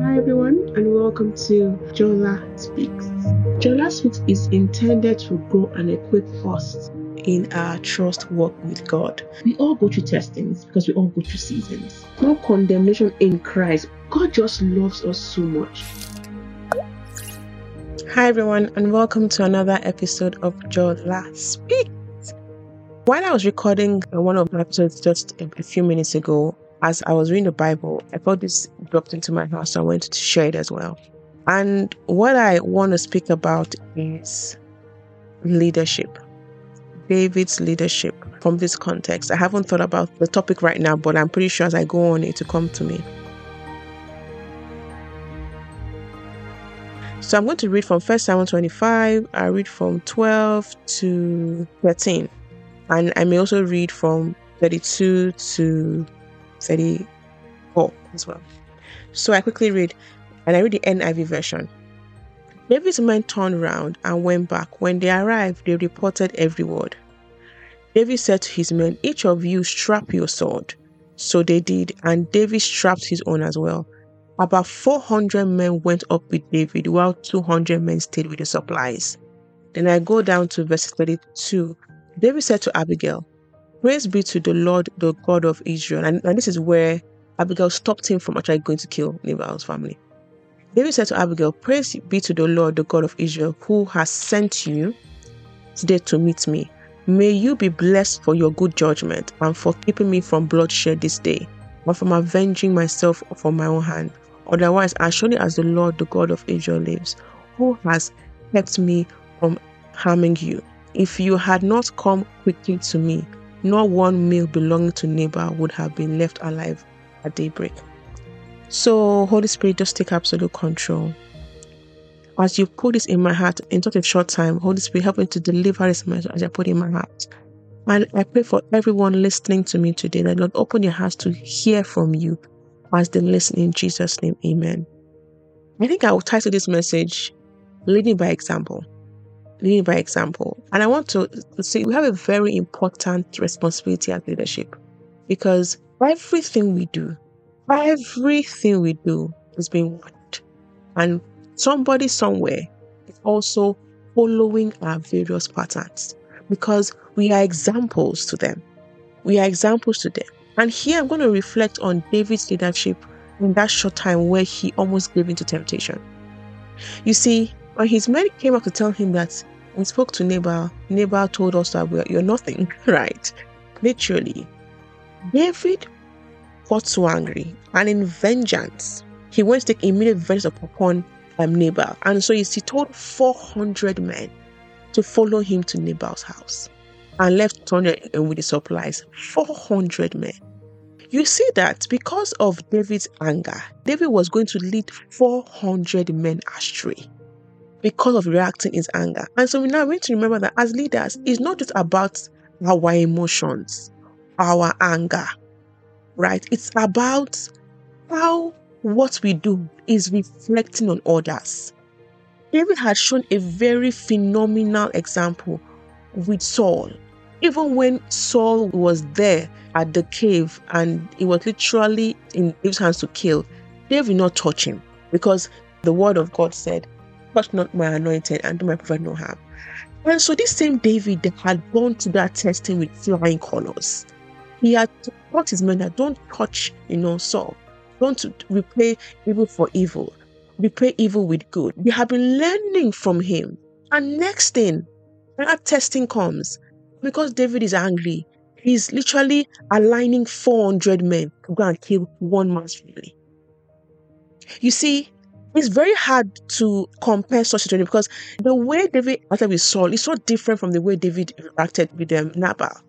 Hi everyone and welcome to Jola Speaks. Jola Speaks is intended to grow and equip us in our trust walk with God. We all go through testings because we all go through seasons. No condemnation in Christ. God just loves us so much. Hi everyone and welcome to another episode of Jola Speaks. While I was recording one of the episodes just a few minutes ago, as I was reading the Bible, I felt this dropped into my heart, so I wanted to share it as well. And what I want to speak about is leadership. David's leadership from this context. I haven't thought about the topic right now, but I'm pretty sure as I go on, it will come to me. So I'm going to read from 1 Samuel 25. I read from 12 to 13. And I may also read from 32 to 34 as well. So I quickly read, and I read the NIV version. David's men turned around and went back. When they arrived, they reported every word. David said to his men, Each of you strap your sword. So they did, and David strapped his own as well. About 400 men went up with David, while 200 men stayed with the supplies. Then I go down to verse 32. David said to Abigail, Praise be to the Lord, the God of Israel. And, and this is where Abigail stopped him from actually going to kill Nabal's family. David said to Abigail, Praise be to the Lord, the God of Israel, who has sent you today to meet me. May you be blessed for your good judgment and for keeping me from bloodshed this day, and from avenging myself from my own hand. Otherwise, as surely as the Lord, the God of Israel, lives, who has kept me from harming you, if you had not come quickly to me, not one male belonging to Nabal would have been left alive at daybreak. So, Holy Spirit, just take absolute control. As you put this in my heart in such a short time, Holy Spirit, help me to deliver this message as I put in my heart. And I pray for everyone listening to me today that Lord open your hearts to hear from you as they listen in Jesus' name. Amen. I think I will title this message Leading by Example leading by example. And I want to say we have a very important responsibility as leadership because everything we do, everything we do is being watched. And somebody somewhere is also following our various patterns because we are examples to them. We are examples to them. And here I'm going to reflect on David's leadership in that short time where he almost gave into temptation. You see, when his men came up to tell him that we spoke to Nabal, Nabal told us that we're, you're nothing, right? Literally. David got so angry and in vengeance, he went to take immediate vengeance upon um, Nabal. And so he told 400 men to follow him to Nabal's house and left 200 with the supplies. 400 men. You see that because of David's anger, David was going to lead 400 men astray because of reacting his anger. And so we now need to remember that as leaders, it's not just about our emotions, our anger, right? It's about how what we do is reflecting on others. David had shown a very phenomenal example with Saul. Even when Saul was there at the cave and he was literally in David's hands to kill, David not touch him because the word of God said, touch not my anointed and do my prophet no harm. And so this same David had gone to that testing with flying colors. He had taught his men that don't touch, you know, Saul. Don't repay evil for evil. Repay evil with good. They have been learning from him. And next thing, that testing comes, because David is angry, he's literally aligning 400 men to go and kill one man's family. You see, it's very hard to compare such a situation because the way David acted with Saul is so different from the way David acted with um, Nabal.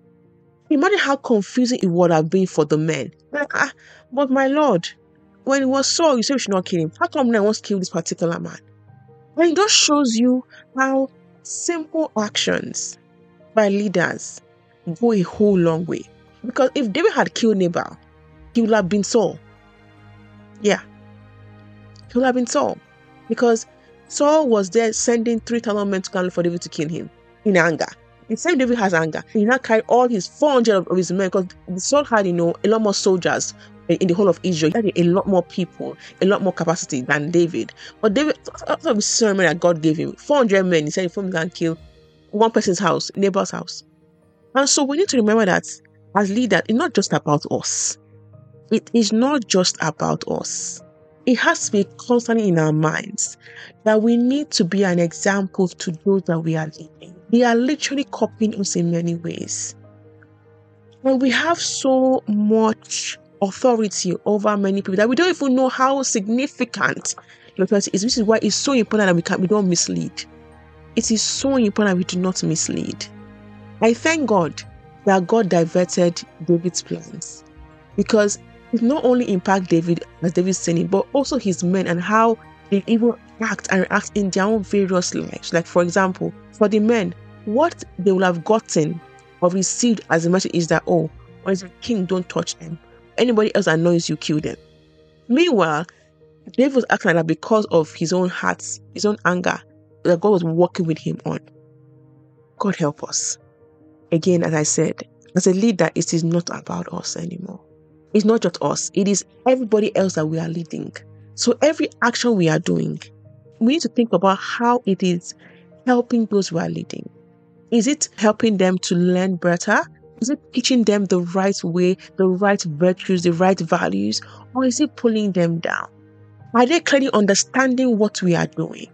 Imagine how confusing it would have been for the men. Ah, but my lord, when it was Saul, you said we should not kill him. How come now wants to kill this particular man? And it just shows you how simple actions by leaders go a whole long way. Because if David had killed Nabal, he would have been Saul. Yeah, he would have been Saul. Because Saul was there sending 3,000 men to come for David to kill him in anger. The same David has anger. He now carried all his 400 of, his men because Saul had, you know, a lot more soldiers in the whole of Israel. He had a lot more people, a lot more capacity than David. But David, after the ceremony that God gave him, 400 men, he said, if him can kill one person's house, Nabal's house. And so we need to remember that as leaders, it's not just about us. It is not just about us. It has to be constantly in our minds that we need to be an example to those that we are leading. They are literally copying us in many ways. And we have so much authority over many people that we don't even know how significant the authority is. This is why it's so important that we can we don't mislead. It is so important that we do not mislead. I thank God that God diverted David's plans because it not only impact David as David sinning, but also his men and how they even act and react in their own various lives. Like for example, for the men, what they will have gotten or received as a message is that oh, when the king, don't touch them. Anybody else annoys you, kill them. Meanwhile, David was acting like that because of his own heart, his own anger that God was working with him on. God help us. Again, as I said, as a leader, it is not about us anymore. It's not just us, it is everybody else that we are leading. So every action we are doing, we need to think about how it is helping those we are leading. Is it helping them to learn better? Is it teaching them the right way, the right virtues, the right values? Or is it pulling them down? Are they clearly understanding what we are doing?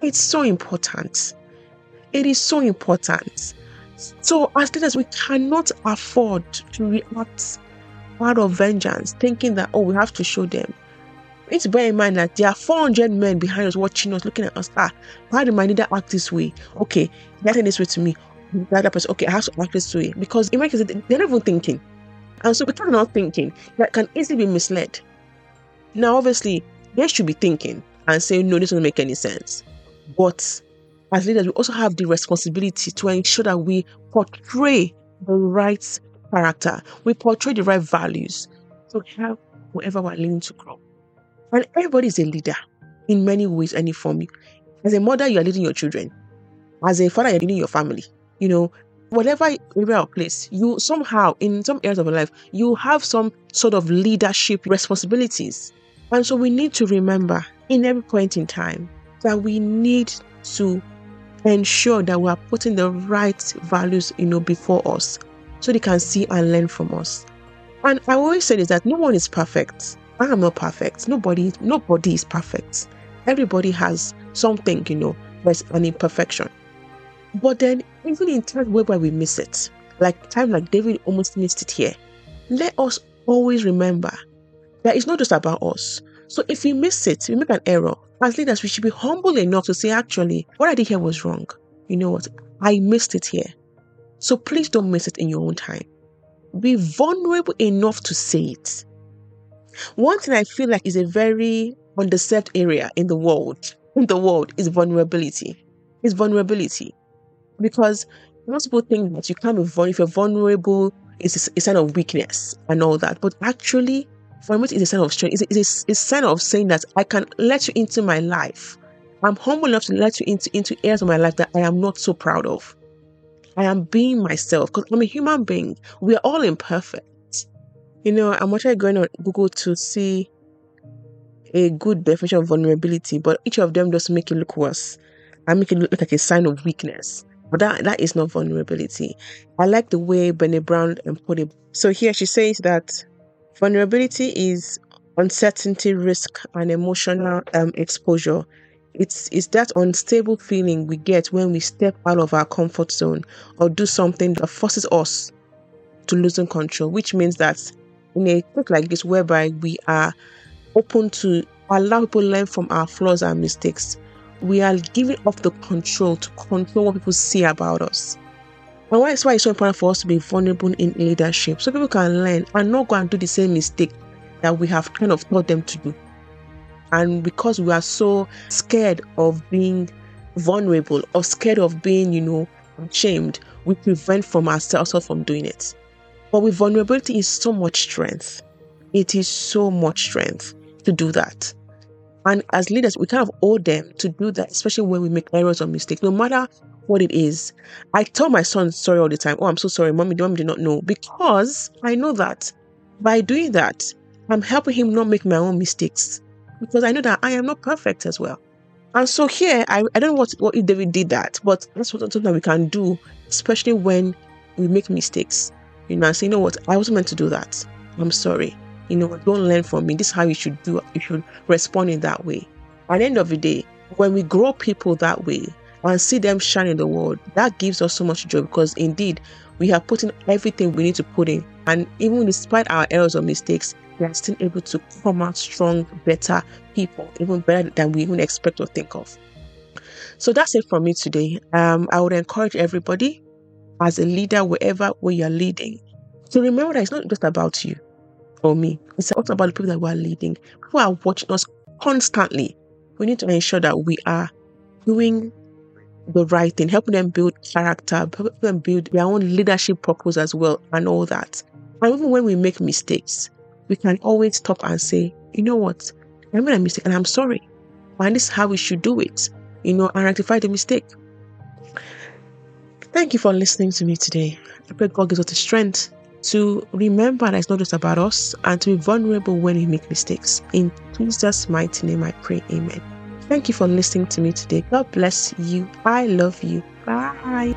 It's so important. It is so important. So, as leaders, we cannot afford to react out of vengeance, thinking that, oh, we have to show them. We need to bear in mind that there are 400 men behind us watching us, looking at us. Ah, why did my leader act this way? Okay, they're saying this way to me. Other person, okay, I have to act this way. Because in my case, they're not even thinking. And so, because they're not thinking, that can easily be misled. Now, obviously, they should be thinking and saying, no, this doesn't make any sense. But as leaders, we also have the responsibility to ensure that we portray the right character, we portray the right values to help whoever we're leading to grow. And everybody is a leader in many ways, any form. As a mother, you are leading your children. As a father, you're leading your family. You know, whatever area or place, you somehow, in some areas of your life, you have some sort of leadership responsibilities. And so we need to remember in every point in time that we need to ensure that we are putting the right values, you know, before us so they can see and learn from us. And I always say is that no one is perfect. I am not perfect. Nobody, nobody is perfect. Everybody has something, you know, there's an imperfection. But then, even in times where we miss it, like time like David almost missed it here, let us always remember that it's not just about us. So if we miss it, we make an error. As leaders, we should be humble enough to say, actually, what I did here was wrong. You know what? I missed it here. So please don't miss it in your own time. Be vulnerable enough to say it. One thing I feel like is a very underserved area in the world, in the world, is vulnerability. Is vulnerability. Because most people think that you can't be vulnerable. If you're vulnerable, it's a sign of weakness and all that. But actually, Vulnerability is a sign of strength. It's a, it's a sign of saying that I can let you into my life. I'm humble enough to let you into, into areas of my life that I am not so proud of. I am being myself because I'm a human being. We are all imperfect. You know, I'm actually going on Google to see a good definition of vulnerability, but each of them just make it look worse I make it look like a sign of weakness. But that, that is not vulnerability. I like the way Brené Brown put it. So here she says that Vulnerability is uncertainty, risk, and emotional um, exposure. It's, it's that unstable feeling we get when we step out of our comfort zone or do something that forces us to losing control, which means that in a case like this, whereby we are open to allow people learn from our flaws and mistakes, we are giving up the control to control what people see about us. And why is why it's so important for us to be vulnerable in leadership so people can learn and not go and do the same mistake that we have kind of taught them to do. And because we are so scared of being vulnerable or scared of being, you know, shamed, we prevent from ourselves from doing it. But with vulnerability is so much strength. It is so much strength to do that. And as leaders, we kind of owe them to do that, especially when we make errors or mistakes. No matter what it is. I tell my son sorry all the time. Oh, I'm so sorry, mommy. Mommy did not know because I know that by doing that, I'm helping him not make my own mistakes because I know that I am not perfect as well. And so here, I, I don't know what, what if David did that, but that's what something we can do, especially when we make mistakes. You know, and say, you know what, I wasn't meant to do that. I'm sorry. You know, don't learn from me. This is how you should do. You should respond in that way. At the end of the day, when we grow people that way and see them shine in the world, that gives us so much joy because indeed we have put in everything we need to put in. And even despite our errors or mistakes, we are still able to come out strong, better people, even better than we even expect or think of. So that's it from me today. Um, I would encourage everybody as a leader, wherever where you're leading, to remember that it's not just about you or me. It's also about the people that we are leading, who are watching us constantly. We need to ensure that we are doing the right thing, helping them build character, helping them build their own leadership purpose as well, and all that. And even when we make mistakes, we can always stop and say, you know what, I made a mistake and I'm sorry. And this is how we should do it, you know, and rectify the mistake. Thank you for listening to me today. I pray God gives us the strength to remember that it's not just about us and to be vulnerable when we make mistakes. In Jesus' mighty name, I pray. Amen. Thank you for listening to me today. God bless you. I love you. Bye.